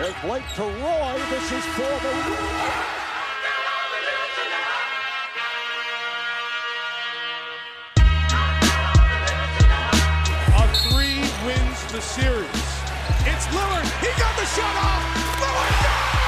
There's Blake to Roy. This is for the. A three wins the series. It's Lillard. He got the shot off. Lillard down.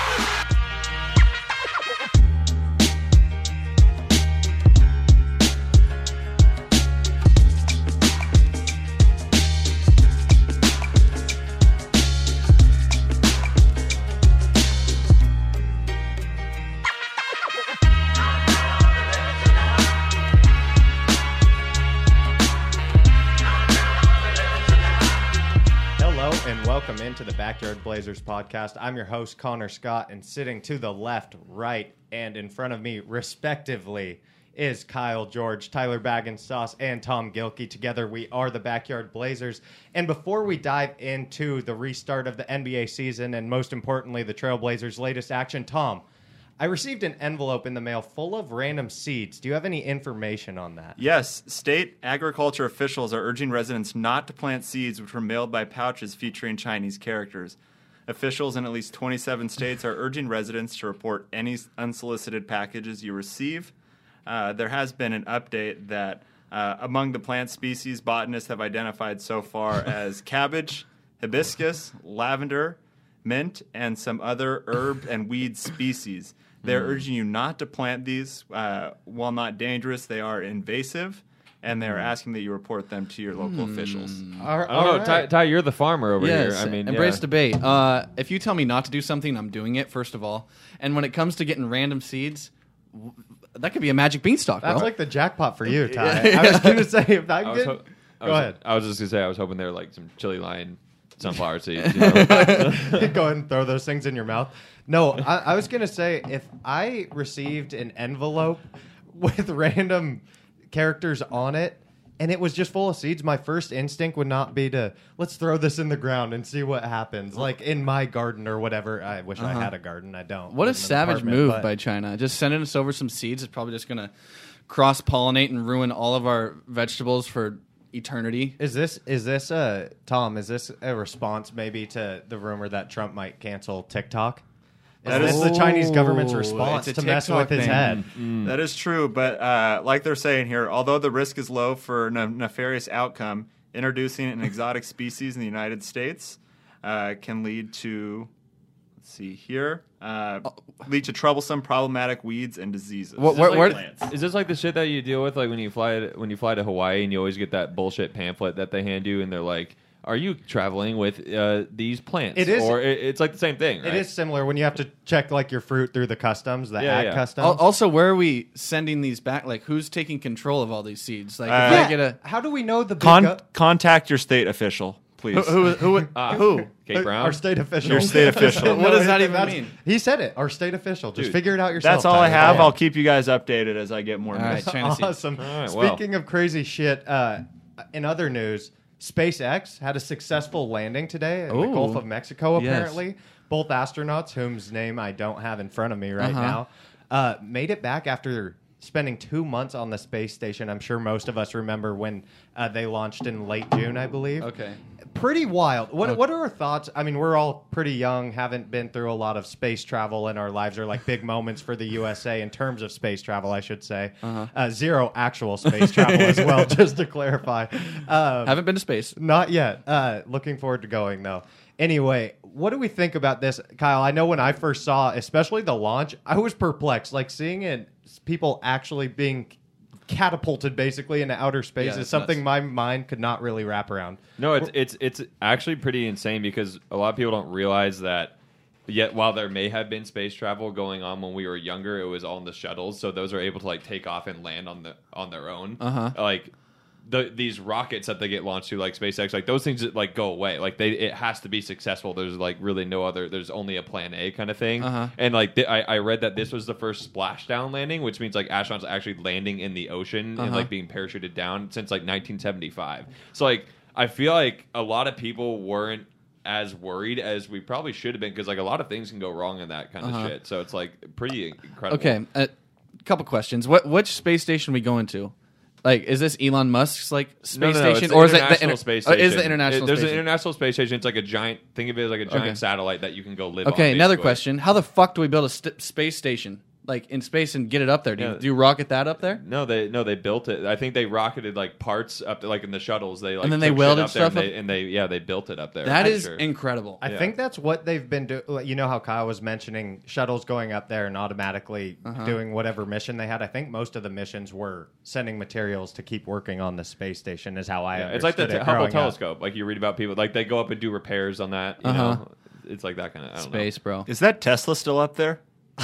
Into the Backyard Blazers podcast. I'm your host, Connor Scott, and sitting to the left, right, and in front of me, respectively, is Kyle George, Tyler Baggins Sauce, and Tom Gilkey. Together, we are the Backyard Blazers. And before we dive into the restart of the NBA season and most importantly, the Trailblazers' latest action, Tom, I received an envelope in the mail full of random seeds. Do you have any information on that? Yes, state agriculture officials are urging residents not to plant seeds which were mailed by pouches featuring Chinese characters. Officials in at least 27 states are urging residents to report any unsolicited packages you receive. Uh, there has been an update that uh, among the plant species botanists have identified so far as cabbage, hibiscus, lavender, mint, and some other herb and weed species. They're urging you not to plant these. Uh, while not dangerous, they are invasive, and they're asking that you report them to your local officials. All- I don't all know, Ty, right. Ty. You're the farmer over Yes, here. I mean, embrace yeah. debate. Uh, if you tell me not to do something, I'm doing it. First of all, and when it comes to getting random seeds, w- that could be a magic beanstalk, That's bro. like the jackpot for you, Ty. I was just going to say, if I I could. ho- I Go was- ahead. I was just gonna say I was hoping they were like some chili lion sunflower seeds. You know? Go ahead and throw those things in your mouth. No, I, I was gonna say if I received an envelope with random characters on it and it was just full of seeds, my first instinct would not be to let's throw this in the ground and see what happens. Like in my garden or whatever. I wish I had a garden. I don't. Uh-huh. what a live in an savage apartment, move but- by China! Just sending us over some seeds is probably just gonna cross pollinate and ruin all of our vegetables for eternity. Is this is this uh Tom? Is this a response maybe to the rumor that Trump might cancel TikTok? Is That this is- the Chinese government's Oh, response to mess TikTok with his thing. head? That is true, but uh, like they're saying here, although the risk is low for a nefarious outcome, introducing an exotic species in the United States uh, can lead to, let's see here, uh, lead to troublesome, problematic weeds and diseases. What- where- where- Plants. Is this like the shit that you deal with, like when you fly to, when you fly to Hawaii and you always get that bullshit pamphlet that they hand you, and they're like, "Are you traveling with uh, these plants?" It is- or it, it's like the same thing. It right? is similar when you have to check like your fruit through the customs, the Yeah, ag yeah. customs. Al- Also, where are we sending these back? Like, who's taking control of all these seeds? Like, if Uh, I get a how do we know the Con- go- contact your state official, please. who who who, Ah, who? Kate Brown. Our state official. Your state official. What does that even mean? He said it. Our state official. Just Dude, figure it out yourself. That's all I have. Yeah. I'll keep you guys updated as I get more All right, news. trying to see. Awesome. All right, well. Speaking of crazy shit, uh, in other news, SpaceX had a successful landing today in the Gulf of Mexico. Yes. Apparently, both astronauts, whose name I don't have in front of me right Uh-huh. now, uh, made it back after spending two months on the space station. I'm sure most of us remember when uh, they launched in late June, I believe. Okay. Pretty wild. What Okay. What are our thoughts? I mean, we're all pretty young, haven't been through a lot of space travel in our lives, or like big moments for the USA in terms of space travel, I should say. Uh-huh. uh zero actual space travel as well, just to clarify. Um, Haven't been to space. not yet. Uh, looking forward to going though. Anyway, what do we think about this, Kyle? I know when I first saw, especially the launch, I was perplexed. Like seeing it, people actually being catapulted basically into outer space Yeah, is it's something nuts. my mind could not really wrap around. No, it's it's it's actually pretty insane because a lot of people don't realize that. Yet, while there may have been space travel going on when we were younger, it was on the shuttles, so those are able to like take off and land on the on their own. Uh-huh. Like the these rockets that they get launched to, like SpaceX, like those things like go away. Like they, it has to be successful. There's like really no other. There's only a plan A kind of thing. Uh-huh. And like th- I, I read that this was the first splashdown landing, which means like astronauts actually landing in the ocean and Uh-huh. like being parachuted down since like 1975. So like I feel like a lot of people weren't as worried as we probably should have been because like a lot of things can go wrong in that kind of Uh-huh. shit. So it's like pretty incredible. Okay, a couple questions. What which space station we going to? Like, is this Elon Musk's like space No, no, no, station, or is the it the International inter- space oh, station? Is the international? It- there's an international space station. It's like a giant. Think of it as like a giant Okay. satellite that you can go live on. Okay, another question: How the fuck do we build a st- space station like in space and get it up there? Do, Yeah. you, do you rocket that up there? No, they no they built it. I think they rocketed like parts up to like in the shuttles. They like And then they took shit welded up there stuff and up- they, and they yeah they built it up there. That I'm is sure. incredible. I Yeah. think that's what they've been doing. You know how Kyle was mentioning shuttles going up there and automatically Uh-huh. doing whatever mission they had. I think most of the missions were sending materials to keep working on the space station. Is how I Yeah, it's like the it te- Hubble growing up. telescope. Like you read about people like they go up and do repairs on that. You Uh-huh. know, it's like that kind of space, bro. Is that Tesla still up there?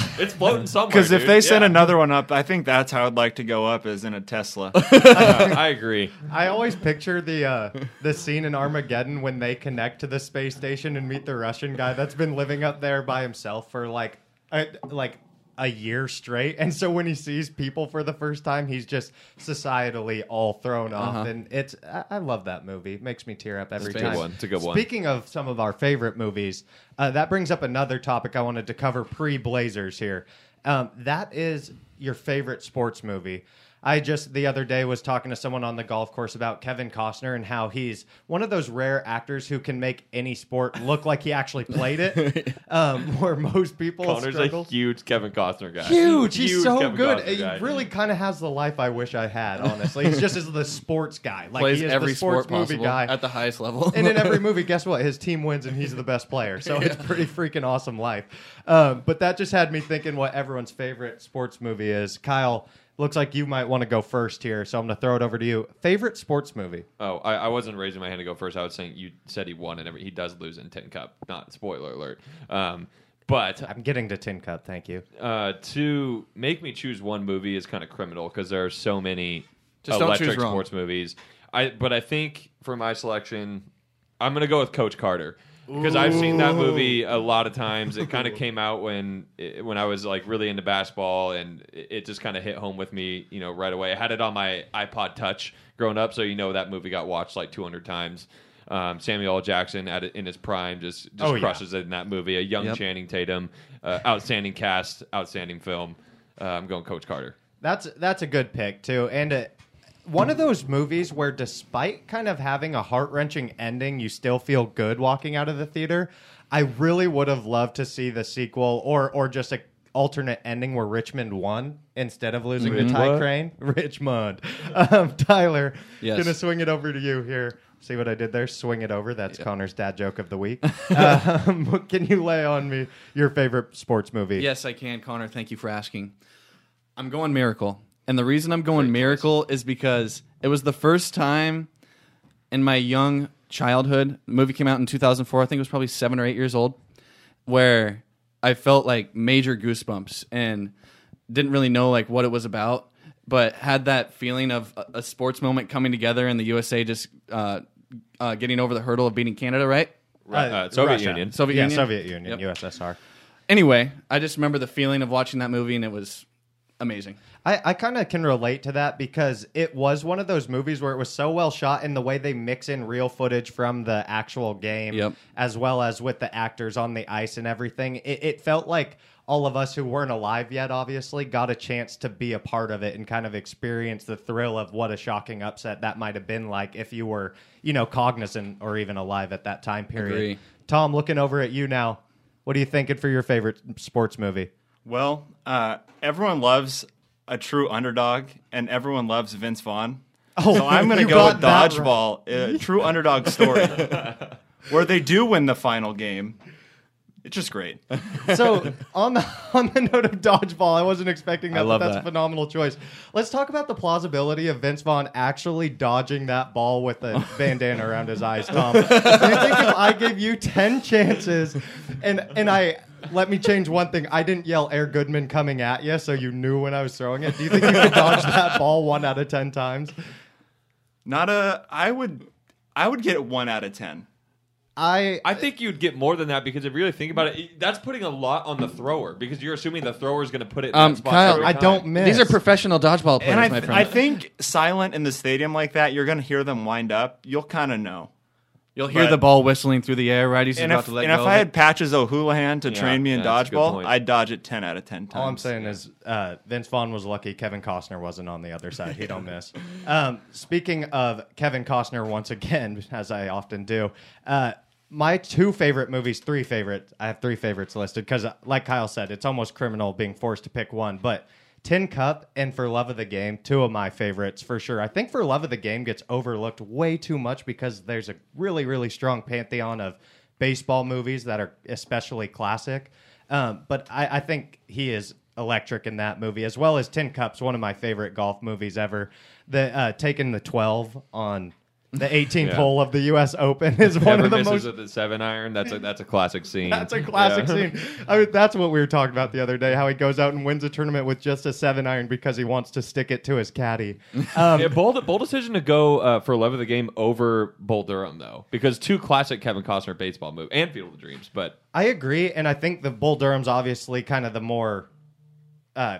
It's floating somewhere. Because if dude. they send Yeah. another one up, I think that's how I'd like to go up, is in a Tesla. Uh, I agree. I always picture the uh, the scene in Armageddon when they connect to the space station and meet the Russian guy that's been living up there by himself for like a, like a year straight, and so when he sees people for the first time, he's just societally all thrown off, Uh-huh. and it's I, I love that movie. It makes me tear up every It's time. good one. It's a good one. Speaking of some of our favorite movies, uh, that brings up another topic I wanted to cover pre Blazers here. Um, that is your favorite sports movie. I just the other day was talking to someone on the golf course about Kevin Costner and how he's one of those rare actors who can make any sport look like he actually played it, um, where most people Connor's struggle. a huge Kevin Costner guy. Huge, he's so Kevin good. Costner He guy. really kind of has the life I wish I had. Honestly, he's just as the sports guy. Like Plays he is every the sports sport movie guy at the highest level. and in every movie, guess what? His team wins and he's the best player. So it's pretty freaking awesome life. Um, but that just had me thinking what everyone's favorite sports movie is. Kyle, looks like you might want to go first here. So I'm going to throw it over to you. Favorite sports movie? Oh, I, I wasn't raising my hand to go first. I was saying you said he won, and every, he does lose in Tin Cup. Not spoiler alert. Um, but I'm getting to Tin Cup. Thank you. uh, to make me choose one movie is kind of criminal because there are so many Just don't electric choose sports movies. I but I think for my selection, I'm gonna go with Coach Carter because I've seen that movie a lot of times. It kind of came out when when I was like really into basketball, and it it just kind of hit home with me, you know, right away. I had it on my iPod Touch growing up, so you know that movie got watched like 200 times. Um, Samuel L. Jackson at in his prime just just Oh, yeah. crushes it in that movie. A young Yep. Channing Tatum, uh, outstanding cast, outstanding film. Uh, I'm going Coach Carter. That's that's a good pick too, and uh one of those movies where, despite kind of having a heart wrenching ending, you still feel good walking out of the theater. I really would have loved to see the sequel, or or just a alternate ending where Richmond won instead of losing to Ty What? Crane. Richmond, um, Tyler, Yes. gonna swing it over to you here. See what I did there? Swing it over. That's Connor's dad joke of the week. um, can you lay on me your favorite sports movie? Yes, I can, Connor. Thank you for asking. I'm going Miracle. And the reason I'm going Miracle is because it was the first time in my young childhood. The movie came out in 2004. I think it was probably seven or eight years old, where I felt like major goosebumps and didn't really know like what it was about, but had that feeling of a, a sports moment coming together and the USA just uh, uh, getting over the hurdle of beating Canada, right? Uh, Soviet Russia. Union. Soviet yeah, Union. Soviet Union, Yep. USSR. Anyway, I just remember the feeling of watching that movie and it was amazing. I, I kind of can relate to that because it was one of those movies where it was so well shot in the way they mix in real footage from the actual game, Yep. as well as with the actors on the ice and everything. It, it felt like all of us who weren't alive yet, obviously, got a chance to be a part of it and kind of experience the thrill of what a shocking upset that might have been like if you were, you know, cognizant or even alive at that time period. Agree. Tom, looking over at you now, what are you thinking for your favorite sports movie? Well, uh, everyone loves a true underdog, and everyone loves Vince Vaughn. Oh, so I'm going to go with got that Dodgeball, a true underdog story, where they do win the final game. It's just great. so on the on the note of dodgeball, I wasn't expecting that. I love but that's that. a phenomenal choice. Let's talk about the plausibility of Vince Vaughn actually dodging that ball with a bandana around his eyes. Tom, do you think if I give you ten chances, and and I let me change one thing, I didn't yell Air Goodman coming at you, so you knew when I was throwing it. Do you think you could dodge that ball one out of ten times? Not a. I would. I would get it one out of ten. I I think you'd get more than that because if you really think about it, it- that's putting a lot on the thrower because you're assuming the thrower is going to put it in Um, that spot. Kyle, every I time. don't miss. These are professional dodgeball players, And I, my th- friend. I think silent in the stadium like that, you're going to hear them wind up. You'll kind of know. You'll hear But- the ball whistling through the air right he's And about if, to let and go. And if I had Patches O'Houlihan to Yeah, train me in yeah, that's a good dodgeball. I'd dodge it 10 out of 10 times. All I'm saying is uh, Vince Vaughn was lucky Kevin Costner wasn't on the other side. He don't miss. Um, speaking of Kevin Costner, once again, as I often do, uh, my two favorite movies, three favorite. I have three favorites listed because, like Kyle said, it's almost criminal being forced to pick one. But Tin Cup and For Love of the Game, two of my favorites for sure. I think For Love of the Game gets overlooked way too much because there's a really, really strong pantheon of baseball movies that are especially classic. Um, but I, I think he is electric in that movie, as well as Tin Cups, one of my favorite golf movies ever. The uh, taking the twelve on the 18th Yeah. hole of the U.S. Open is one Never of the misses most. with the seven iron. That's a that's a classic scene. That's a classic Yeah. scene. I mean, that's what we were talking about the other day. How he goes out and wins a tournament with just a seven iron because he wants to stick it to his caddy. Um, Yeah, bold, bold decision to go uh, for love of the game over Bull Durham though, because two classic Kevin Costner baseball movies and Field of Dreams. But I agree, and I think the Bull Durham's obviously kind of the more uh,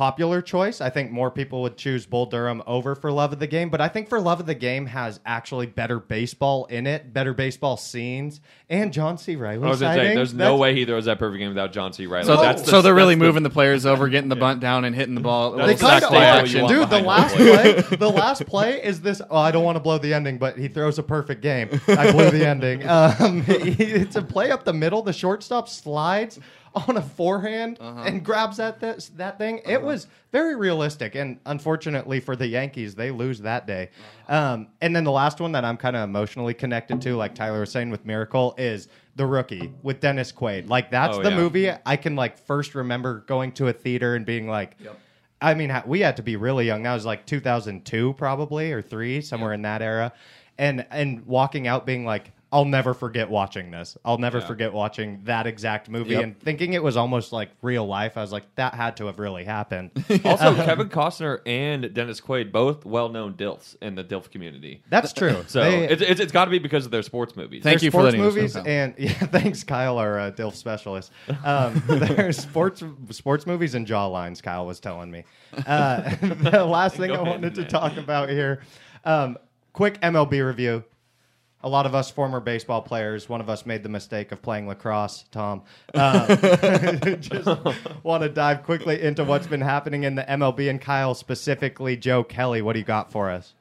popular choice. I think more people would choose Bull Durham over For Love of the Game, but I think For Love of the Game has actually better baseball in it, better baseball scenes, and John C. Reilly. I was gonna say, sighting. there's no way he throws that perfect game without John C. Reilly. so, that's the, so they're really that's the- moving the players over, getting the bunt down, and hitting the ball. They They little kind of play are, you action. want dude. The last play, the last play is this. Oh, I don't want to blow the ending, but he throws a perfect game. I blew the ending. Um, he- it's a play up the middle. The shortstop slides on a forehand Uh-huh. and grabs that th- that thing. It was very realistic, and unfortunately for the Yankees, they lose that day. Uh-huh. Um, and then the last one that I'm kind of emotionally connected to, like Tyler was saying with Miracle, is the rookie with Dennis Quaid. Like that's Oh, the yeah. movie I can like first remember going to a theater and being like. I mean, we had to be really young. That was like 2002, probably or three, somewhere in that era, and and walking out being like, I'll never forget watching this. I'll never Yeah. forget watching that exact movie Yep. and thinking it was almost like real life. I was like, that had to have really happened. Also, Kevin Costner and Dennis Quaid, both well-known DILFs in the DILF community. That's true. So They- it's, it's, it's got to be because of their sports movies. Thank their you for sports letting us movies Kyle. and yeah, thanks Kyle, our uh, DILF specialist. Um, there's sports sports movies and jawlines. Kyle was telling me. Uh, the last thing Go I ahead, wanted to man. talk about here, um, quick MLB review. A lot of us former baseball players. One of us made the mistake of playing lacrosse. Tom, um, just want to dive quickly into what's been happening in the MLB and Kyle specifically. Joe Kelly, what do you got for us?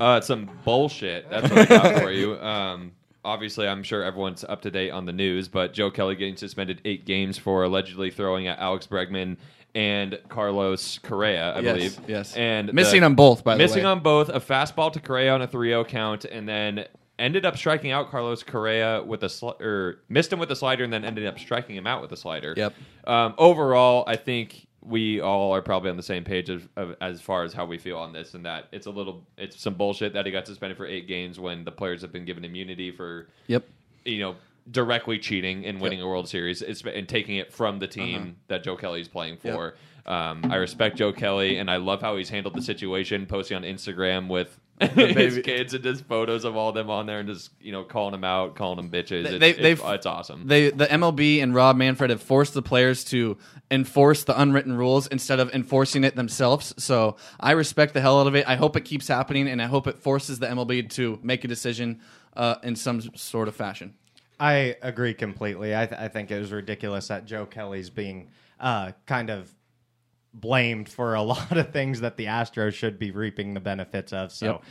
Uh, some bullshit. That's what I got for you. Um, obviously, I'm sure everyone's up to date on the news, but Joe Kelly getting suspended eight games for allegedly throwing at Alex Bregman and Carlos Correa, I Yes, believe. yes. And Missing the- on both, by the missing way. on both. A fastball to Correa on a 3-0 count, and then ended up striking out Carlos Correa with a sli- or missed him with a slider, and then ended up striking him out with a slider. Yep. Um, overall, I think we all are probably on the same page of, of, as far as how we feel on this, and that it's a little, it's some bullshit that he got suspended for eight games when the players have been given immunity for, Yep. you know, directly cheating and winning a World Series it's, and taking it from the team Uh-huh. that Joe Kelly's playing for. Um, I respect Joe Kelly, and I love how he's handled the situation, posting on Instagram with his baby. kids and just photos of all them on there, and just you know calling them out, calling them bitches. They- It's, they- it's, it's awesome. They, the MLB and Rob Manfred have forced the players to enforce the unwritten rules instead of enforcing it themselves. So I respect the hell out of it. I hope it keeps happening, and I hope it forces the MLB to make a decision uh, in some sort of fashion. I agree completely. I, th- I think it was ridiculous that Joe Kelly's being uh, kind of blamed for a lot of things that the Astros should be reaping the benefits of. So Yep.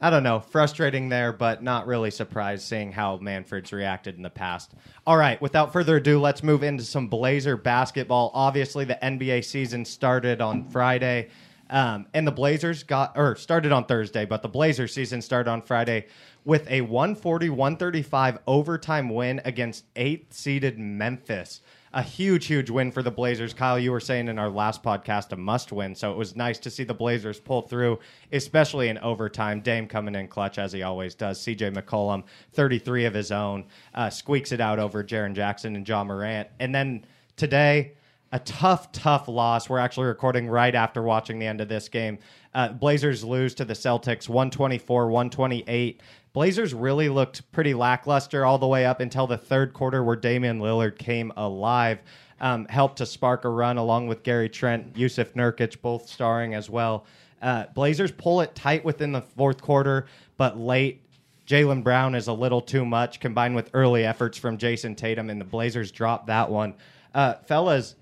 I don't know, frustrating there, but not really surprised seeing how Manfred's reacted in the past. All right, without further ado, let's move into some Blazer basketball. Obviously, the NBA season started on Friday. Um, and the Blazers got, or started on Thursday, but the Blazers season started on Friday with a 140 135 overtime win against eighth seeded Memphis. A huge, huge win for the Blazers. Kyle, you were saying in our last podcast a must win, so it was nice to see the Blazers pull through, especially in overtime. Dame coming in clutch as he always does. CJ McCollum, 33 of his own, uh, squeaks it out over Jaren Jackson and Ja Morant. And then today, a tough, tough loss. We're actually recording right after watching the end of this game. Uh, Blazers lose to the Celtics 124 128. Blazers really looked pretty lackluster all the way up until the third quarter, where Damian Lillard came alive, um, helped to spark a run along with Gary Trent, Jusuf Nurkic, both starring as well. Uh, Blazers pull it tight within the fourth quarter, but late Jaylen Brown is a little too much, combined with early efforts from Jayson Tatum, and the Blazers dropped that one. Uh, fellas,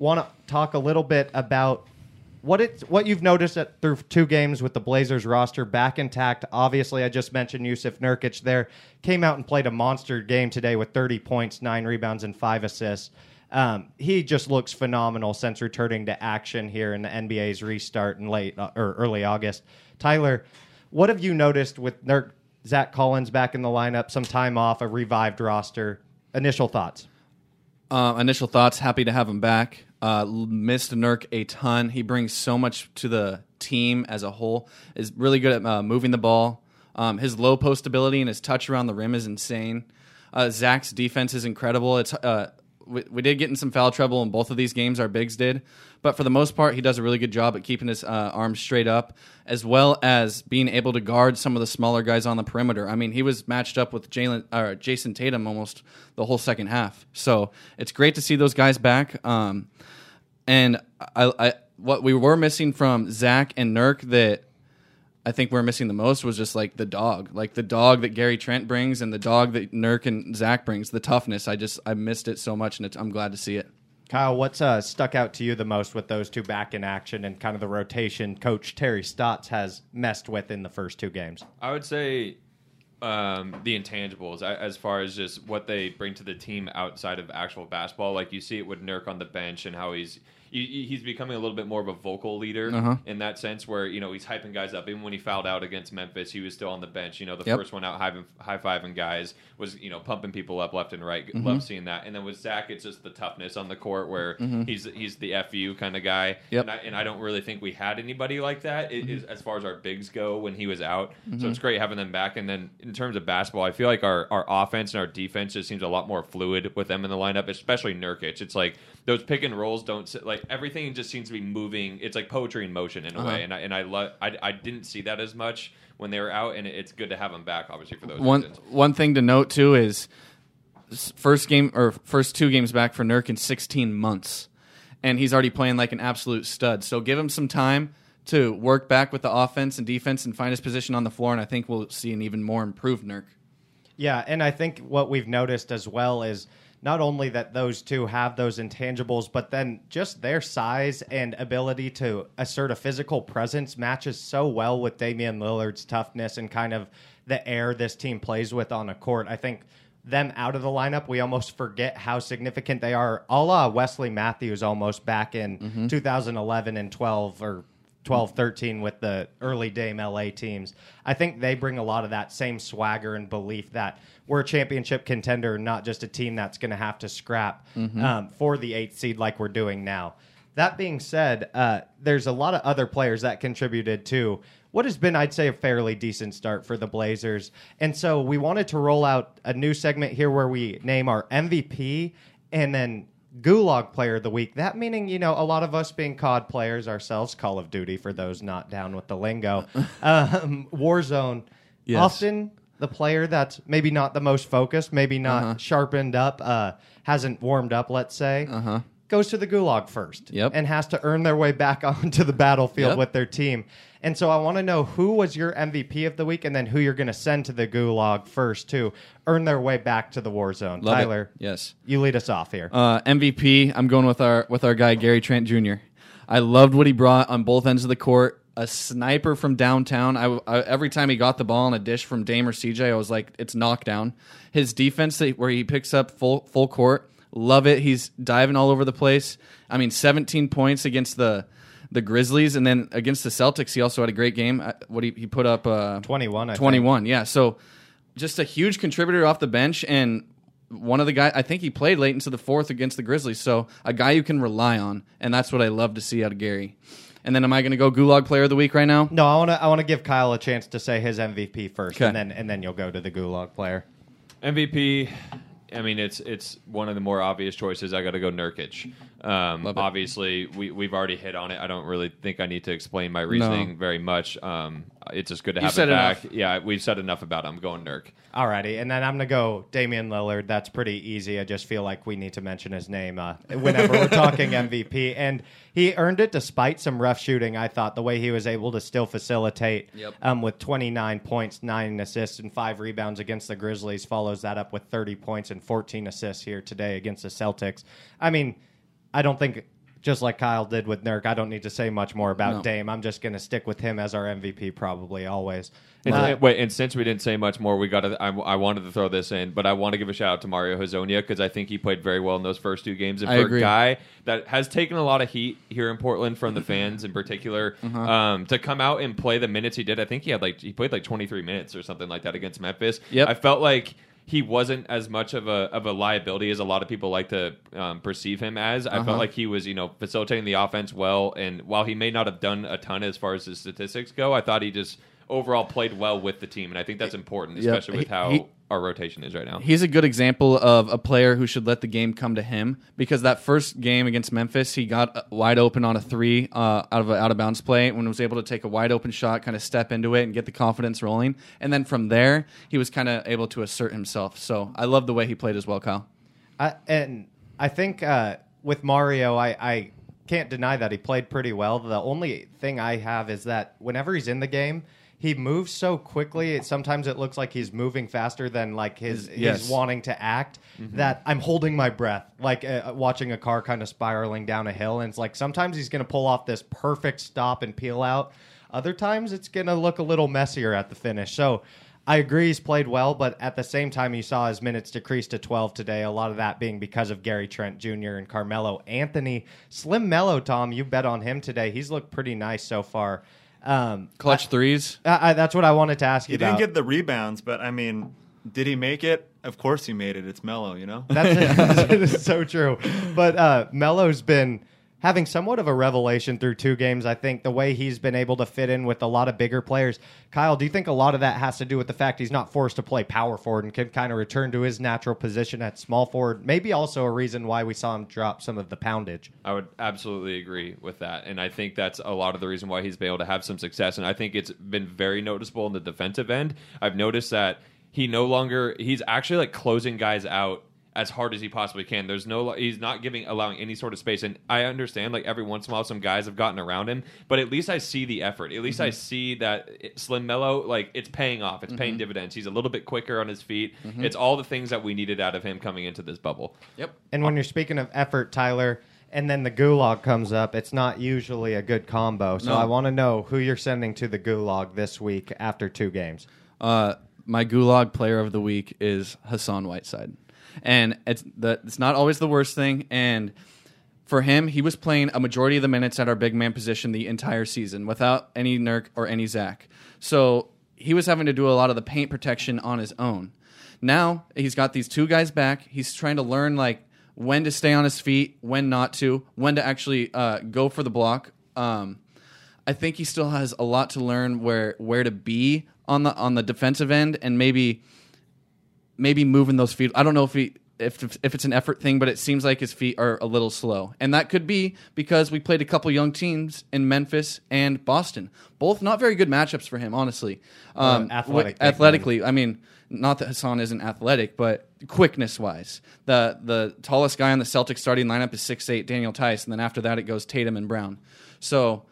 want to talk a little bit about what it what you've noticed at, through two games with the Blazers roster back intact. Obviously, I just mentioned Jusuf Nurkic there came out and played a monster game today with 30 points, nine rebounds, and five assists. Um, he just looks phenomenal since returning to action here in the NBA's restart in late uh, or early August. Tyler, what have you noticed with Nurk, Zach Collins back in the lineup, some time off, a revived roster? Initial thoughts. Uh, initial thoughts. Happy to have him back. Uh, missed Nurk a ton. He brings so much to the team as a whole. Is really good at uh, moving the ball. Um, his low post ability and his touch around the rim is insane. Uh, Zach's defense is incredible. It's uh, we, we, did get in some foul trouble in both of these games. Our bigs did, but for the most part, he does a really good job at keeping his uh, arms straight up, as well as being able to guard some of the smaller guys on the perimeter. I mean, he was matched up with Jalen or Jayson Tatum almost the whole second half. So it's great to see those guys back. Um, and I, I, what we were missing from Zach and Nurk that I think we're missing the most was just like the dog, like the dog that Gary Trent brings and the dog that Nurk and Zach brings, the toughness. I just I missed it so much, and I'm glad to see it. Kyle, what's uh, stuck out to you the most with those two back in action and kind of the rotation Coach Terry Stotts has messed with in the first two games? I would say um, the intangibles as far as just what they bring to the team outside of actual basketball. Like you see it with Nurk on the bench and how he's he's becoming a little bit more of a vocal leader uh-huh. in that sense, where you know he's hyping guys up. Even when he fouled out against Memphis, he was still on the bench. You know, the yep. first one out high fiving guys was you know pumping people up left and right. Mm-hmm. Love seeing that. And then with Zach, it's just the toughness on the court where mm-hmm. he's he's the fu kind of guy. Yep. And, I, and I don't really think we had anybody like that mm-hmm. as far as our bigs go when he was out. So mm-hmm. it's great having them back. And then in terms of basketball, I feel like our our offense and our defense just seems a lot more fluid with them in the lineup, especially Nurkic. It's like those pick and rolls don't sit like everything just seems to be moving. It's like poetry in motion in a uh-huh. way, and I and I, lo- I I didn't see that as much when they were out, and it's good to have them back. Obviously for those one reasons. one thing to note too is first game or first two games back for Nurk in 16 months, and he's already playing like an absolute stud. So give him some time to work back with the offense and defense and find his position on the floor, and I think we'll see an even more improved Nurk. Yeah, and I think what we've noticed as well is not only that those two have those intangibles, but then just their size and ability to assert a physical presence matches so well with Damian Lillard's toughness and kind of the air this team plays with on a court. I think them out of the lineup, we almost forget how significant they are. A la Wesley Matthews almost back in mm-hmm. 2011 and 12 or 12 13 with the early Dame LA teams. I think they bring a lot of that same swagger and belief that we're a championship contender, not just a team that's going to have to scrap mm-hmm. um, for the eighth seed like we're doing now. That being said, uh, there's a lot of other players that contributed to what has been, I'd say, a fairly decent start for the Blazers. And so we wanted to roll out a new segment here where we name our MVP and then Gulag Player of the Week. That meaning, you know, a lot of us being COD players ourselves, Call of Duty for those not down with the lingo, um, Warzone. Yes. Often the player that's maybe not the most focused, maybe not uh-huh. sharpened up, uh, hasn't warmed up, let's say, uh-huh. Goes to the Gulag first yep. and has to earn their way back onto the battlefield yep. with their team. And so I want to know who was your MVP of the week and then who you're going to send to the gulag first to earn their way back to the war zone. Love Tyler, it. yes. You lead us off here. Uh, MVP, I'm going with our with our guy Gary Trent Jr. I loved what he brought on both ends of the court. A sniper from downtown. I, I, every time he got the ball on a dish from Dame or CJ, I was like, it's knockdown. His defense, where he picks up full full court, love it. He's diving all over the place. I mean, 17 points against the the Grizzlies, and then against the Celtics, he also had a great game. Uh, what he, he put up uh, twenty one. Twenty one, yeah. So just a huge contributor off the bench, and one of the guys. I think he played late into the fourth against the Grizzlies. So a guy you can rely on, and that's what I love to see out of Gary. And then, am I going to go Gulag Player of the Week right now? No, I want to. I want to give Kyle a chance to say his MVP first, and then and then you'll go to the Gulag Player. MVP I mean, it's it's one of the more obvious choices. I got to go Nurkic. Um, obviously, we we've already hit on it. I don't really think I need to explain my reasoning very much. Um, it's just good to You have said it back. enough. Yeah, we've said enough about it. I'm going Nurk. Alrighty, and then I'm gonna go Damian Lillard. That's pretty easy. I just feel like we need to mention his name uh, whenever we're talking MVP, and he earned it despite some rough shooting. I thought the way he was able to still facilitate Yep. um, with 29 points, nine assists, and five rebounds against the Grizzlies. Follows that up with 30 points and 14 assists here today against the Celtics. I mean, I don't think. Just like Kyle did with Nurk, I don't need to say much more about No. Dame. I'm just going to stick with him as our MVP, probably always. And, Uh, wait, and since we didn't say much more, we got to. I, I wanted to throw this in, but I want to give a shout out to Mario Hezonja because I think he played very well in those first two games. And I for agree. a guy that has taken a lot of heat here in Portland from the fans in particular, Uh-huh. um, to come out and play the minutes he did, I think he had like he played like 23 minutes or something like that against Memphis. Yep. I felt like he wasn't as much of a of a liability as a lot of people like to um, perceive him as. I Uh-huh. felt like he was, you know, facilitating the offense well, and while he may not have done a ton as far as his statistics go, I thought he just overall played well with the team, and I think that's important, Yep. especially with how he- our rotation is right now. He's a good example of a player who should let the game come to him because that first game against Memphis, he got uh, wide open on a three uh, out of an out of bounds play when he was able to take a wide open shot, kind of step into it and get the confidence rolling. And then from there, he was kind of able to assert himself. So I love the way he played as well, Kyle. I, and I think uh, with Mario, I, I can't deny that he played pretty well. The only thing I have is that whenever he's in the game, he moves so quickly. It, sometimes it looks like he's moving faster than like his Yes. he's wanting to act. That I'm holding my breath, like uh, watching a car kind of spiraling down a hill. And it's like sometimes he's going to pull off this perfect stop and peel out. Other times it's going to look a little messier at the finish. So I agree he's played well, but at the same time, you saw his minutes decrease to 12 today. A lot of that being because of Gary Trent Jr. and Carmelo Anthony. Slim Melo, Tom, you bet on him today. He's looked pretty nice so far. Um, Clutch threes. I, I, that's what I wanted to ask you He didn't get the rebounds, but I mean, did he make it? Of course he made it. It's Melo, you know. That's it is so true. But uh, Melo's been having somewhat of a revelation through two games. I think the way he's been able to fit in with a lot of bigger players. Kyle, do you think a lot of that has to do with the fact he's not forced to play power forward and can kind of return to his natural position at small forward? Maybe also a reason why we saw him drop some of the poundage. I would absolutely agree with that. And I think that's a lot of the reason why he's been able to have some success. And I think it's been very noticeable in the defensive end. I've noticed that he no longer, he's actually like closing guys out as hard as he possibly can. There's no, he's not giving, allowing any sort of space. And I understand, like, every once in a while, some guys have gotten around him, but at least I see the effort. At least I mm-hmm. see that it- Slim Melo, like, it's paying off. It's paying mm-hmm. dividends. He's a little bit quicker on his feet. Mm-hmm. It's all the things that we needed out of him coming into this bubble. Yep. And when you're speaking of effort, Tyler, and then the gulag comes up, it's not usually a good combo. So No. I want to know who you're sending to the gulag this week after two games. Uh, my gulag player of the week is Hassan Whiteside, and it's the it's not always the worst thing. And for him, he was playing a majority of the minutes at our big man position the entire season without any Nurk or any Zach. So he was having to do a lot of the paint protection on his own. Now he's got these two guys back. He's trying to learn like when to stay on his feet, when not to, when to actually uh, go for the block. Um, I think he still has a lot to learn where where to be on the on the defensive end and maybe maybe moving those feet. I don't know if he if if it's an effort thing, but it seems like his feet are a little slow, and that could be because we played a couple young teams in Memphis and Boston, both not very good matchups for him, honestly. Um, athletic wi- big men. athletically, I mean, not that Hassan isn't athletic, but quickness wise, the the tallest guy on the Celtics starting lineup is six eight Daniel Theis, and then after that it goes Tatum and Brown. So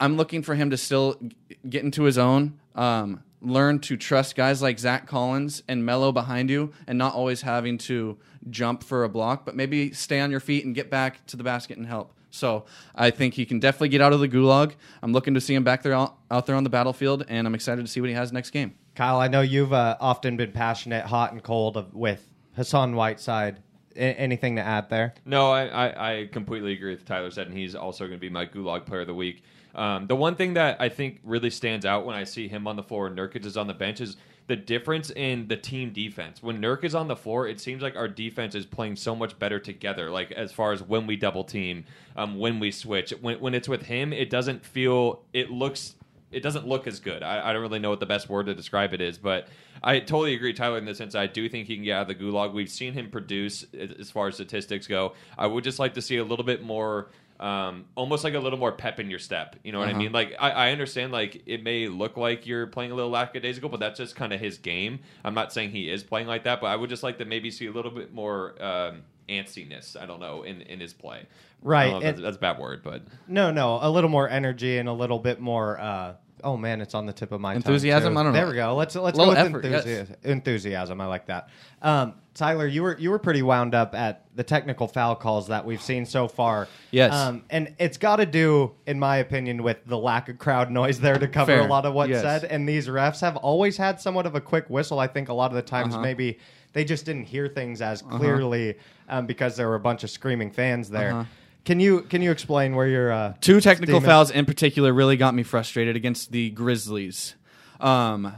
I'm looking for him to still g- get into his own, um, learn to trust guys like Zach Collins and Melo behind you, and not always having to jump for a block, but maybe stay on your feet and get back to the basket and help. So I think he can definitely get out of the gulag. I'm looking to see him back there out, out there on the battlefield, and I'm excited to see what he has next game. Kyle, I know you've uh, often been passionate, hot and cold of, with Hassan Whiteside. A- anything to add there? No, I, I, I completely agree with Tyler said, and he's also going to be my Gulag Player of the Week. Um, the one thing that I think really stands out when I see him on the floor and Nurkic is on the bench is the difference in the team defense. When Nurk is on the floor, it seems like our defense is playing so much better together. Like as far as when we double team, um, when we switch, when when it's with him, it doesn't feel. It looks it doesn't look as good. I, I don't really know what the best word to describe it is, but I totally agree, Tyler, in the sense I do think he can get out of the gulag. We've seen him produce as far as statistics go. I would just like to see a little bit more. Um, almost like a little more pep in your step. You know what I mean? Like I, I understand, like it may look like you're playing a little lackadaisical, but that's just kind of his game. I'm not saying he is playing like that, but I would just like to maybe see a little bit more um, antsiness. I don't know in in his play. Right, I don't know if and- that's, that's a bad word, but No, no, a little more energy and a little bit more. Uh, oh man, it's on the tip of my tongue, Enthusiasm? I don't know. There we go. Let's let's go with effort, enthusiasm. yes. enthusiasm. I like that. Um, Tyler, you were you were pretty wound up at the technical foul calls that we've seen so far. Yes. um, and it's got to do, in my opinion, with the lack of crowd noise there to cover Fair. a lot of what's Yes. said. And these refs have always had somewhat of a quick whistle. I think a lot of the times Uh-huh. maybe they just didn't hear things as clearly um, because there were a bunch of screaming fans there. Uh-huh. Can you can you explain where you're? Uh, Two technical fouls in particular really got me frustrated against the Grizzlies. Um,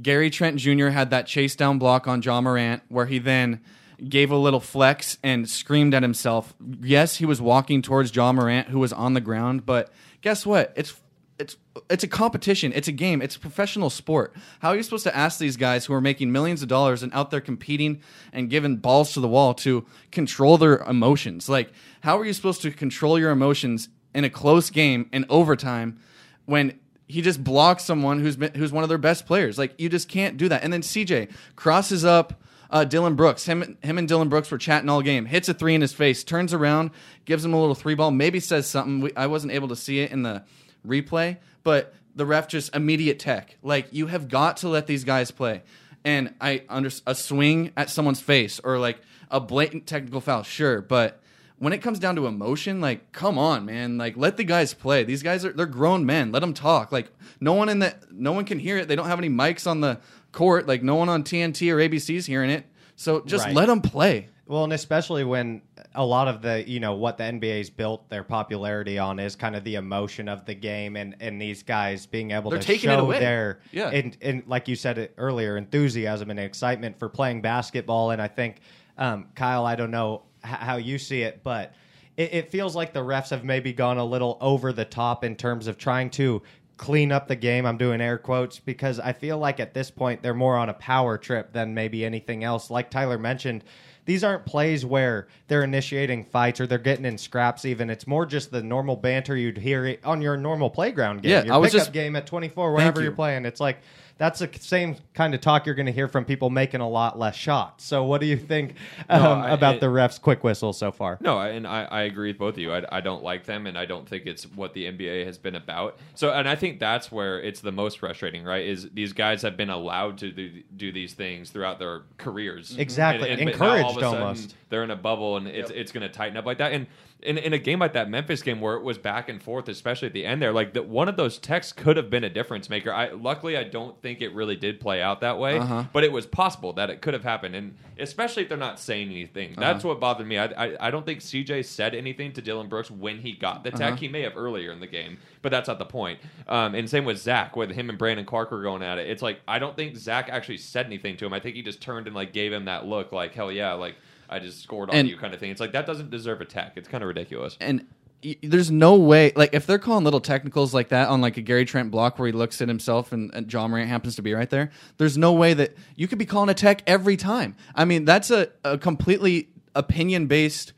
Gary Trent Jr. had that chase down block on Ja Morant where he then gave a little flex and screamed at himself. Yes, he was walking towards Ja Morant who was on the ground, but guess what? It's it's it's a competition. It's a game. It's a professional sport. How are you supposed to ask these guys who are making millions of dollars and out there competing and giving balls to the wall to control their emotions? Like, how are you supposed to control your emotions in a close game in overtime when he just blocks someone who's been, who's one of their best players? Like, you just can't do that. And then CJ crosses up uh, Dillon Brooks. Him, him and Dillon Brooks were chatting all game. Hits a three in his face. Turns around, gives him a little three ball. Maybe says something. We, I wasn't able to see it in the replay, but the ref just immediate tech. Like you have got to let these guys play. And I under a swing at someone's face or like a blatant technical foul, sure, but when it comes down to emotion, like come on, man, like let the guys play. These guys are they're grown men. Let them talk. Like no one in the no one can hear it. They don't have any mics on the court. Like no one on TNT or ABC's hearing it. So just Right. let them play. Well, and especially when a lot of the, you know, what the NBA's built their popularity on is kind of the emotion of the game and, and these guys being able They're to show their, Yeah. and, and like you said earlier, enthusiasm and excitement for playing basketball. And I think, um, Kyle, I don't know how you see it, but it, it feels like the refs have maybe gone a little over the top in terms of trying to clean up the game. I'm doing air quotes because I feel like at this point they're more on a power trip than maybe anything else. Like Tyler mentioned, these aren't plays where they're initiating fights or they're getting in scraps. Even it's more just the normal banter you'd hear on your normal playground game, Yeah, your I was pickup just- game at 24, wherever you. you're playing. It's like that's the same kind of talk you're going to hear from people making a lot less shots. So, what do you think um, I- about I- the refs' quick whistle so far? No, and I, I agree with both of you. I, I don't like them, and I don't think it's what the NBA has been about. So, and I think that's where it's the most frustrating, right? Is these guys have been allowed to do, do these things throughout their careers, Exactly. And, and, but now all of a Encouraged sudden, almost. They're in a bubble, and it's it's going to tighten up like that. And in, in a game like that Memphis game where it was back and forth, especially at the end there, like that one of those texts could have been a difference maker. I luckily I don't think it really did play out that way, Uh-huh. but it was possible that it could have happened, and especially if they're not saying anything. That's what bothered me. I, I I don't think CJ said anything to Dillon Brooks when he got the tech. Uh-huh. He may have earlier in the game, but that's not the point. Um, and same with Zach, with him and Brandon Clarke were going at it. It's like I don't think Zach actually said anything to him. I think he just turned and like gave him that look, like hell yeah, like I just scored on And- you kind of thing. It's like that doesn't deserve a tech. It's kind of ridiculous. and y- there's no way like if they're calling little technicals like that on like a Gary Trent block where he looks at himself and, and Ja Morant happens to be right there, there's no way that you could be calling a tech every time. I mean, that's a, a completely opinion based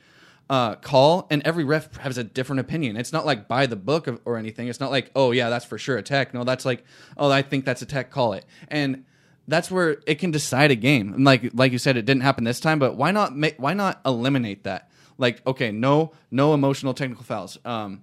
uh, call, and every ref has a different opinion. It's not like by the book of, or anything. It's not like, oh yeah, that's for sure a tech. No, that's like, oh, I think that's a tech. Call it. And that's where it can decide a game. And like like you said, it didn't happen this time. But why not make why not eliminate that? Like, okay, no no emotional technical fouls. Um,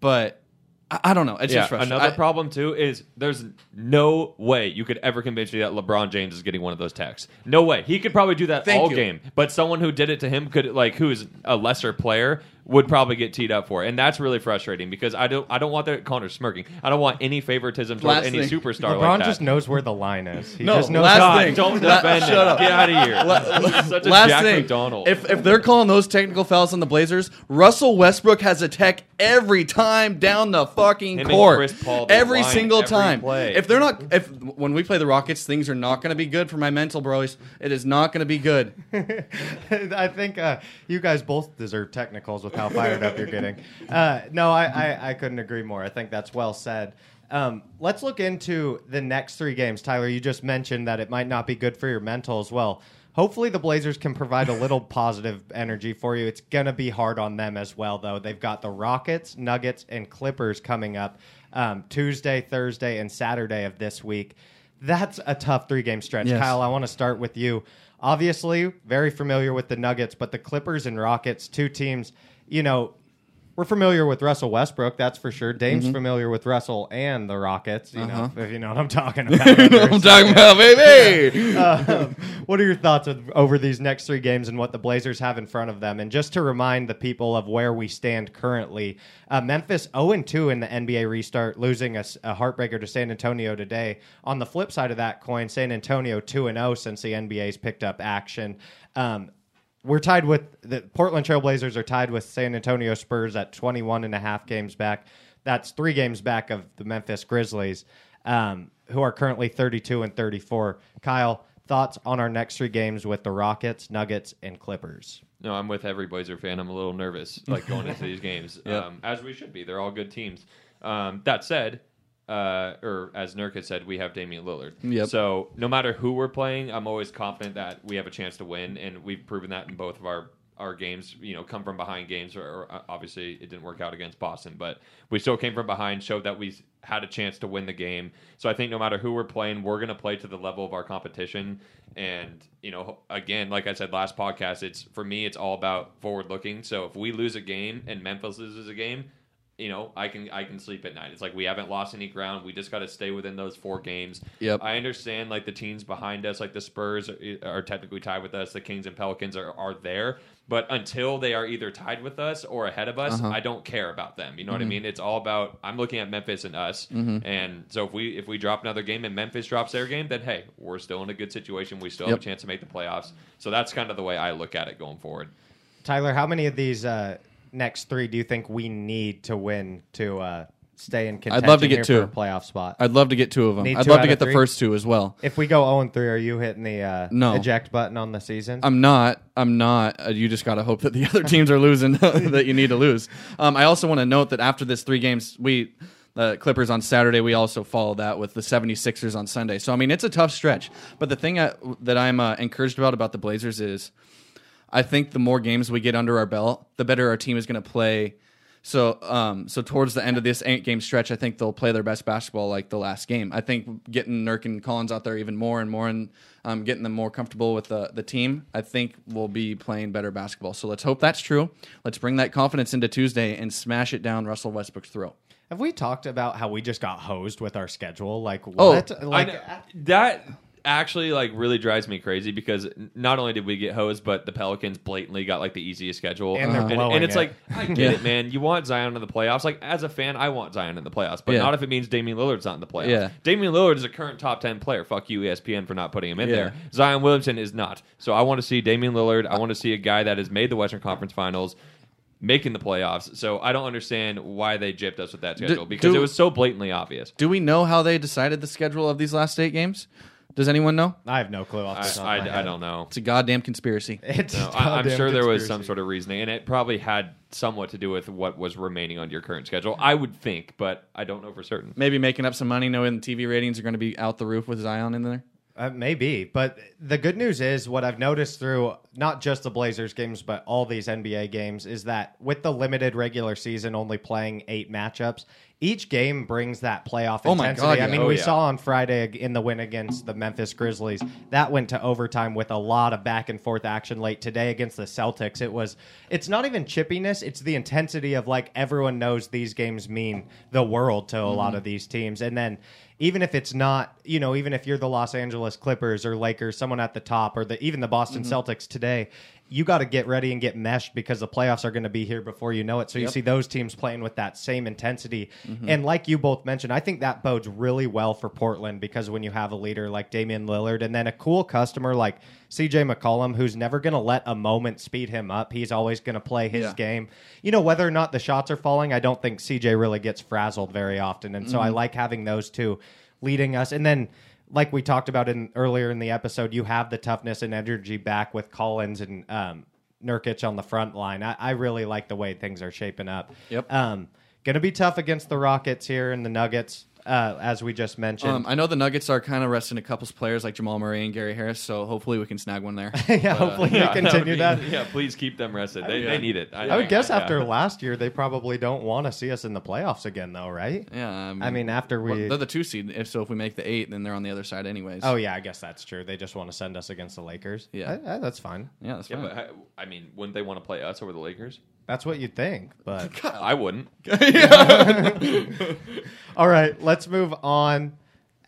but I, I don't know. It's yeah, just frustrating. another I- problem too is there's no way you could ever convince me that LeBron James is getting one of those texts. No way. He could probably do that all you. game, but someone who did it to him could like who is a lesser player would probably get teed up for it, and that's really frustrating because I don't I don't want that Connor smirking. I don't want any favoritism towards Last any thing. superstar LeBron like that. just knows where the line is. He No, just knows last God, thing. don't La- defend shut up. Get out of here. He's such a Last Jack thing, McDonald. if if they're calling those technical fouls on the Blazers, Russell Westbrook has a tech every time down the fucking Him and court, Chris Paul, every line single every time. play. If they're not, if when we play the Rockets, things are not going to be good for my mental, bros. It is not going to be good. I think uh, you guys both deserve technicals with how fired up you're getting. Uh, no, I, I, I couldn't agree more. I think that's well said. Um, let's look into the next three games. Tyler, you just mentioned that it might not be good for your mental as well. Hopefully, the Blazers can provide a little positive energy for you. It's going to be hard on them as well, though. They've got the Rockets, Nuggets, and Clippers coming up um, Tuesday, Thursday, and Saturday of this week. That's a tough three game stretch. Yes. Kyle, I want to start with you. Obviously, very familiar with the Nuggets, but the Clippers and Rockets, two teams, you know, we're familiar with Russell Westbrook, that's for sure. Dame's Mm-hmm. familiar with Russell and the Rockets, you Uh-huh. know, if you know what I'm talking about. I'm talking about, baby. um, what are your thoughts of, over these next three games and what the Blazers have in front of them? And just to remind the people of where we stand currently, uh, Memphis 0 2 in the NBA restart, losing a heartbreaker to San Antonio today. On the flip side of that coin, San Antonio 2 0 since the NBA's picked up action. Um, we're tied with the Portland Trailblazers are tied with San Antonio Spurs at 21 and a half games back. That's three games back of the Memphis Grizzlies, um, who are currently 32 and 34. Kyle, thoughts on our next three games with the Rockets, Nuggets, and Clippers? No, I'm with every Blazer fan. I'm a little nervous, like going into these games, Yep. um, as we should be. They're all good teams. Um, that said, uh, or as Nurk had said, we have Damian Lillard. Yep. So no matter who we're playing, I'm always confident that we have a chance to win, and we've proven that in both of our our games. You know, come from behind games, or, or uh, obviously it didn't work out against Boston, but we still came from behind, showed that we had a chance to win the game. So I think no matter who we're playing, we're going to play to the level of our competition. And you know, again, like I said last podcast, it's for me, it's all about forward looking. So if we lose a game and Memphis loses a game, you know, I can I can sleep at night. It's like we haven't lost any ground. We just got to stay within those four games. Yep. I understand like the teams behind us, like the Spurs are, are technically tied with us. The Kings and Pelicans are, are there, but until they are either tied with us or ahead of us, Uh-huh. I don't care about them. You know what Mm-hmm. I mean? It's all about I'm looking at Memphis and us. And so if we if we drop another game and Memphis drops their game, then hey, we're still in a good situation. We still have a chance to make the playoffs. So that's kind of the way I look at it going forward. Tyler, how many of these uh, next three do you think we need to win to uh, stay in contention I'd love to get two. a playoff spot? I'd love to get two of them. Need I'd two love out to of get the three? first two as well. if we go 0 and 3, are you hitting the uh, No. eject button on the season? I'm not. I'm not. Uh, you just got to hope that the other teams are losing that you need to lose. Um, I also want to note that after this three games, we the Clippers on Saturday, we also follow that with the 76ers on Sunday. So I mean, it's a tough stretch. But the thing I, that I'm uh, encouraged about about the Blazers is I think the more games we get under our belt, the better our team is going to play. So, um, so towards the end of this eight game stretch, I think they'll play their best basketball like the last game. I think getting Nurk and Collins out there even more and more, and um, getting them more comfortable with the the team, I think we'll be playing better basketball. So let's hope that's true. Let's bring that confidence into Tuesday and smash it down Russell Westbrook's throat. Have we talked about how we just got hosed with our schedule? Like Oh, like I that actually like really drives me crazy because not only did we get hosed, but the Pelicans blatantly got like the easiest schedule, And they're and, blowing it's it. like I get it, man. You want Zion in the playoffs. Like as a fan, I want Zion in the playoffs, but Yeah. not if it means Damian Lillard's not in the playoffs. Yeah. Damian Lillard is a current top ten player. Fuck you, ESPN, for not putting him in Yeah. there. Zion Williamson is not. So I want to see Damian Lillard. I want to see a guy that has made the Western Conference Finals. Making the playoffs, so I don't understand why they gypped us with that schedule because do- it was so blatantly obvious. Do we know how they decided the schedule of these last eight games? Does anyone know? I have no clue. Off I, the top of my I, I head. don't know. It's a goddamn conspiracy. It's No, a I, I'm goddamn sure there was conspiracy. some sort of reasoning, and it probably had somewhat to do with what was remaining on your current schedule. I would think, but I don't know for certain. Maybe making up some money knowing the TV ratings are going to be out the roof with Zion in there. Uh, maybe, but the good news is what I've noticed through not just the Blazers games, but all these NBA games is that with the limited regular season only playing eight matchups, each game brings that playoff Oh my intensity. God, I yeah. mean, Oh, we yeah. saw on Friday in the win against the Memphis Grizzlies that went to overtime with a lot of back and forth action late today against the Celtics. It was, it's not even chippiness; it's the intensity of like everyone knows these games mean the world to a lot Mm-hmm. of these teams, and then even if it's not, you know, even if you're the Los Angeles Clippers or Lakers, someone at the top, or the even the Boston Mm-hmm. Celtics today, you got to get ready and get meshed because the playoffs are going to be here before you know it. So you see those teams playing with that same intensity, Mm-hmm. and like you both mentioned, I think that bodes really well for Portland because when you have a leader like Damian Lillard and then a cool customer like CJ McCollum, who's never going to let a moment speed him up, he's always going to play his Yeah. game. You know, whether or not the shots are falling, I don't think CJ really gets frazzled very often, and so I like having those two leading us. And then, like we talked about in earlier in the episode, you have the toughness and energy back with Collins and um, Nurkic on the front line. I, I really like the way things are shaping up. Yep. Um, Going to be tough against the Rockets here and the Nuggets, uh, as we just mentioned. Um, I know the Nuggets are kind of resting a couple of players like Jamal Murray and Gary Harris, so hopefully we can snag one there. yeah, hopefully Yeah, they that would continue be- that. Yeah, please keep them rested. They, they need it. I would guess yeah. after last year, they probably don't want to see us in the playoffs again, though, right? yeah, I mean, I mean, after we. well, they're the two seed. If so, if we make the eight, then they're on the other side anyways. oh yeah, I guess that's true. They just want to send us against the Lakers. Yeah. I- I- that's fine. yeah, that's Yeah, fine. but I- I mean, wouldn't they want to play us over the Lakers? That's what you'd think, but I wouldn't. All right, let's move on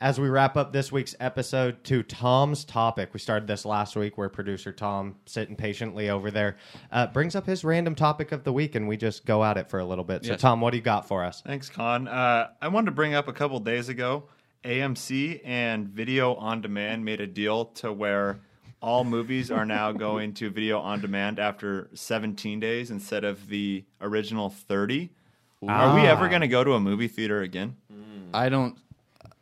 as we wrap up this week's episode to Tom's topic. We started this last week where producer Tom, sitting patiently over there, uh, brings up his random topic of the week, and we just go at it for a little bit. So, Yes. Tom, what do you got for us? Thanks, Con. Uh, I wanted to bring up a couple days ago. AMC and Video on Demand made a deal to where all movies are now going to video on demand after 17 days instead of the original 30. Are we ever ah. going to go to a movie theater again? I don't.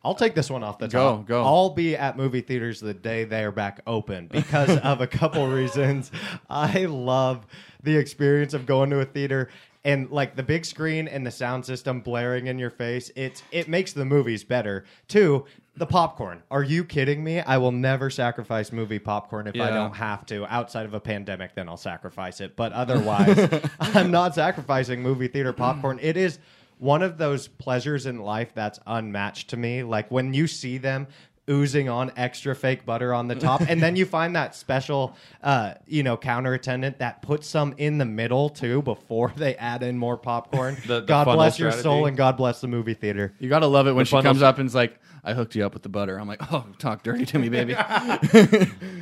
I'll take this one off the Go, top. go. I'll be at movie theaters the day they're back open because of a couple reasons. I love the experience of going to a theater and like the big screen and the sound system blaring in your face. It's it makes the movies better. Two, the popcorn. Are you kidding me? I will never sacrifice movie popcorn if I Yeah. don't have to. Outside of a pandemic, then I'll sacrifice it. But otherwise, I'm not sacrificing movie theater popcorn. It is one of those pleasures in life that's unmatched to me. Like when you see them oozing on extra fake butter on the top, and then you find that special, uh, you know, counter attendant that puts some in the middle too before they add in more popcorn. The- the God funnel bless your soul and God bless the movie theater. You gotta love it when The she funnel- comes up and is like, "I hooked you up with the butter." I'm like, "Oh, talk dirty to me, baby."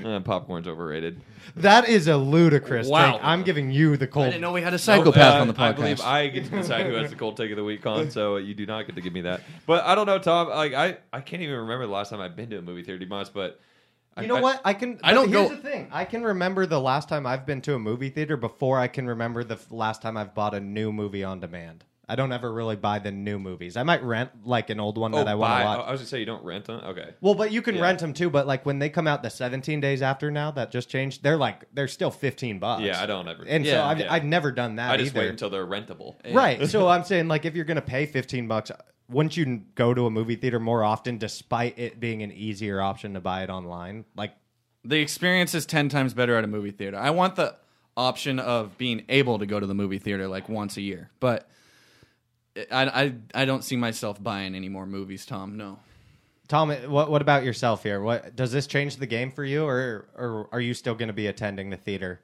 Uh, popcorn's overrated. That is a ludicrous Wow. take. I'm giving you the cold. I cold. didn't know we had a psychopath Uh, on the podcast. I believe podcast. I get to decide who has the cold take of the week on, so you do not get to give me that. But I don't know, Tom. Like I, I can't even remember the last time I've been to a movie theater, to be honest. But I- You know I- what? I can. I don't here's go- the thing. I can remember the last time I've been to a movie theater before I can remember the f- last time I've bought a new movie on demand. I don't ever really buy the new movies. I might rent like an old one Oh, that I want buy- to oh, I was gonna say you don't rent them. Okay. well, but you can Yeah. rent them too. But like when they come out the 17 days after now, that just changed. They're like they're still 15 bucks. Yeah, I don't ever. And so Yeah, I've, yeah. I've never done that I just either. wait until they're rentable. right. So I'm saying like if you're gonna pay 15 bucks. Wouldn't you go to a movie theater more often, despite it being an easier option to buy it online? Like the experience is 10 times better at a movie theater. I want the option of being able to go to the movie theater like once a year, but I, I, I don't see myself buying any more movies, Tom. No. Tom, what what about yourself here? What does this change the game for you, or or are you still going to be attending the theater?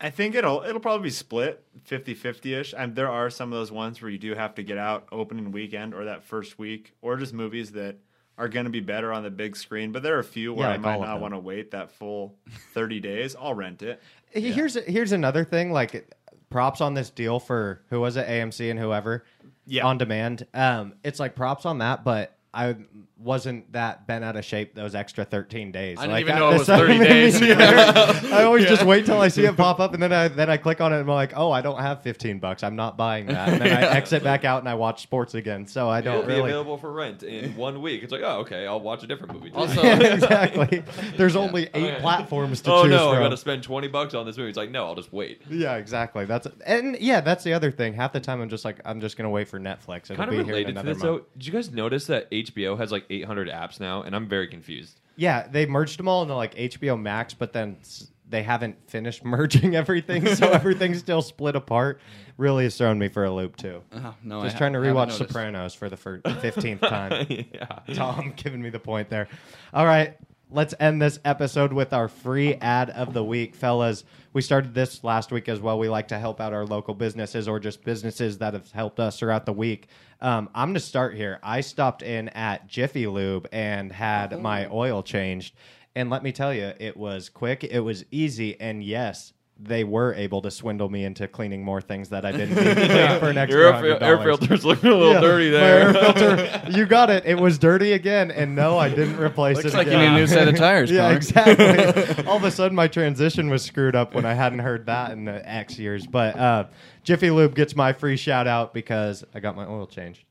I think it'll it'll probably be split 50-50ish. And there are some of those ones where you do have to get out opening weekend or that first week, or just movies that are going to be better on the big screen. But there are a few where Yeah, I like might not want to wait that full thirty days. I'll rent it. Here's here's another thing. Like props on this deal for who was it, AMC and whoever, Yeah. on demand. Um, it's like props on that, but I wasn't that bent out of shape those extra 13 days. I didn't Like, even know it was this- 30 days. I always just wait till I see it pop up, and then I then I click on it, and I'm like, oh, I don't have 15 bucks. I'm not buying that. And then I exit back out, and I watch sports again. So I It'll don't be really. available for rent in one week. It's like, oh, okay, I'll watch a different movie. today. Also, exactly. There's only eight Okay. platforms to oh choose no, I from. got to spend twenty bucks on this movie. It's like, no, I'll just wait. Yeah, exactly. That's and yeah, that's the other thing. Half the time, I'm just like, I'm just gonna wait for Netflix. It'll Kind be of here in related to this, month. though. Did you guys notice that HBO has like 800 apps now, and I'm very confused. Yeah, they merged them all into like HBO Max, but then s- they haven't finished merging everything, so everything's still split apart. Really has thrown me for a loop too. Oh, no, just I trying to ha- haven't rewatch noticed. Sopranos for the fifteenth time. yeah. Tom giving me the point there. All right, let's end this episode with our free ad of the week, fellas. We started this last week as well. We like to help out our local businesses or just businesses that have helped us throughout the week. Um, I'm going to start here. I stopped in at Jiffy Lube and had my oil changed. And let me tell you, it was quick, it was easy, and yes, they were able to swindle me into cleaning more things that I didn't need to clean for an extra Your air, hundred fil- air filter's looking a little Yeah, dirty my there. air filter, you got it. It was dirty again, and no, I didn't replace Looks it. like you need a new set of tires, Yeah, Connor. exactly. All of a sudden, my transition was screwed up when I hadn't heard that in the X years. But uh, Jiffy Lube gets my free shout out because I got my oil changed.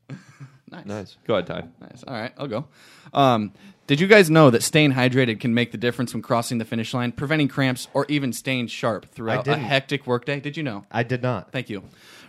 Nice. nice. Go ahead, Ty. Nice. All right, I'll go. Um, Did you guys know that staying hydrated can make the difference when crossing the finish line, preventing cramps, or even staying sharp throughout a hectic workday? Did you know? I did not. Thank you.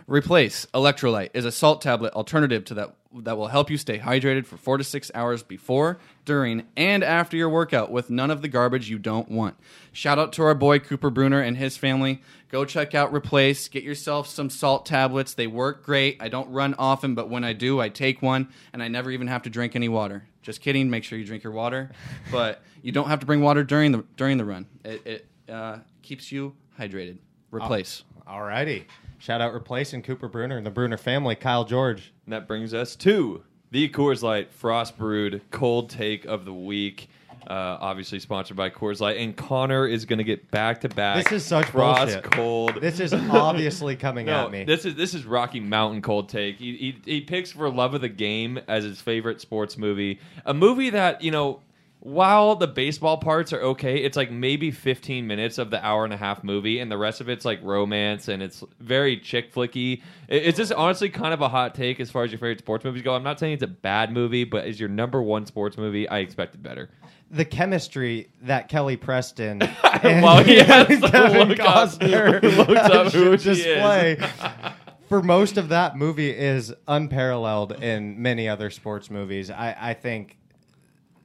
Replace electrolyte is a salt tablet alternative to that that will help you stay hydrated for 4 to 6 hours before, during, and after your workout with none of the garbage you don't want. Shout out to our boy Cooper Bruner and his family. Go check out Replace. Get yourself some salt tablets. They work great. I don't run often, but when I do, I take one and I never even have to drink any water. Just kidding. Make sure you drink your water, but you don't have to bring water during the during the run. It, it uh, keeps you hydrated. Replace. All righty. Shout out replacing Cooper Bruner and the Bruner family, Kyle George. And that brings us to the Coors Light Frost Brewed Cold Take of the Week. Uh, obviously sponsored by Coors Light, and Connor is going to get back to back. This is such frost bullshit. cold. This is obviously coming no, at me. this is this is Rocky Mountain Cold Take. He, he he picks for Love of the Game as his favorite sports movie, a movie that you know. While the baseball parts are okay, it's like maybe 15 minutes of the hour and a half movie, and the rest of it's like romance and it's very chick flicky. It- It's just honestly kind of a hot take as far as your favorite sports movies go. I'm not saying it's a bad movie, but as your number one sports movie, I expected better. the chemistry that Kelly Preston While he has Kevin look up- Costner looks up who display for most of that movie is unparalleled in many other sports movies. I, I think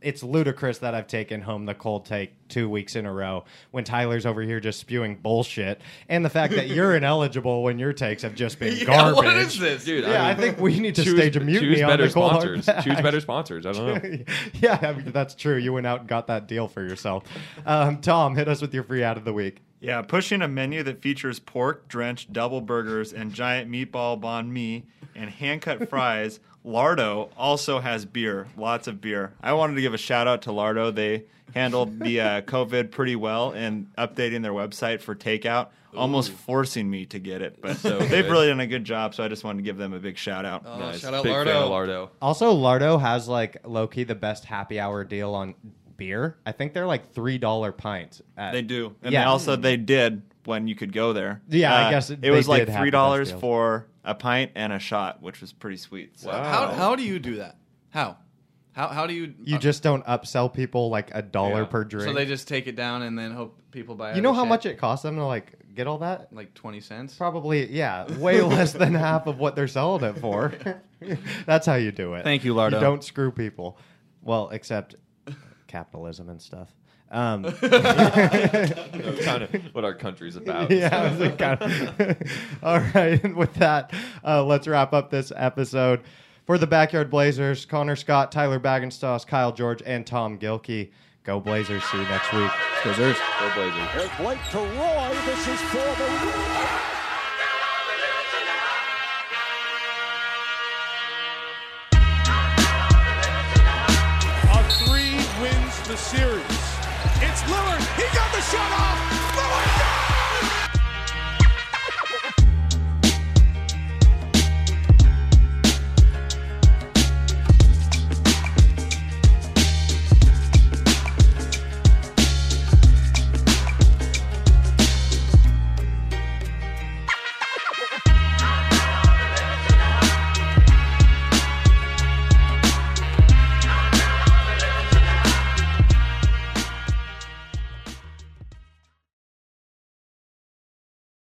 it's ludicrous that I've taken home the cold take two weeks in a row when Tyler's over here just spewing bullshit, and the fact that you're ineligible when your takes have just been garbage. what is this? Dude, Yeah, I, mean, think we need to choose, stage a mutiny on better the cold sponsors. bag. Choose better sponsors. I don't know. yeah, I mean, that's true. You went out and got that deal for yourself. Um, Tom, hit us with your free ad of the week. Yeah, pushing a menu that features pork drenched double burgers and giant meatball banh mi and hand cut fries. Lardo also has beer, lots of beer. I wanted to give a shout out to Lardo. They handled the uh, COVID pretty well in updating their website for takeout, almost forcing me to get it. But So they've really done a good job, so I just wanted to give them a big shout out. Oh, Nice. shout out Big Lardo. Lardo. Also, Lardo has like low key the best happy hour deal on beer. I think they're like three dollar pints. At, They do, and Yeah. they also they did when you could go there. Uh, Yeah, I guess it they was like did have the three dollars for a pint and a shot, which was pretty sweet. So. How, how do you do that? How? How, how do you? You uh, just don't upsell people like a dollar Yeah. per drink. so they just take it down and then hope people buy. you know how shit? much it costs them to like get all that? Like twenty cents. Probably, yeah, way less than half of what they're selling it for. That's how you do it. Thank you, Lardo. You don't screw people. Well, except capitalism and stuff. Um, That's kind of what our country's about. yeah, it was kind of- all right. And with that, uh, let's wrap up this episode. For the Backyard Blazers, Connor Scott, Tyler Baggenstoss, Kyle George, and Tom Gilkey. Go Blazers. See you next week. Blazers. Go Blazers. Here's Blake to Roy. This is for the. A three wins the series. It's Lillard. He got the shot off.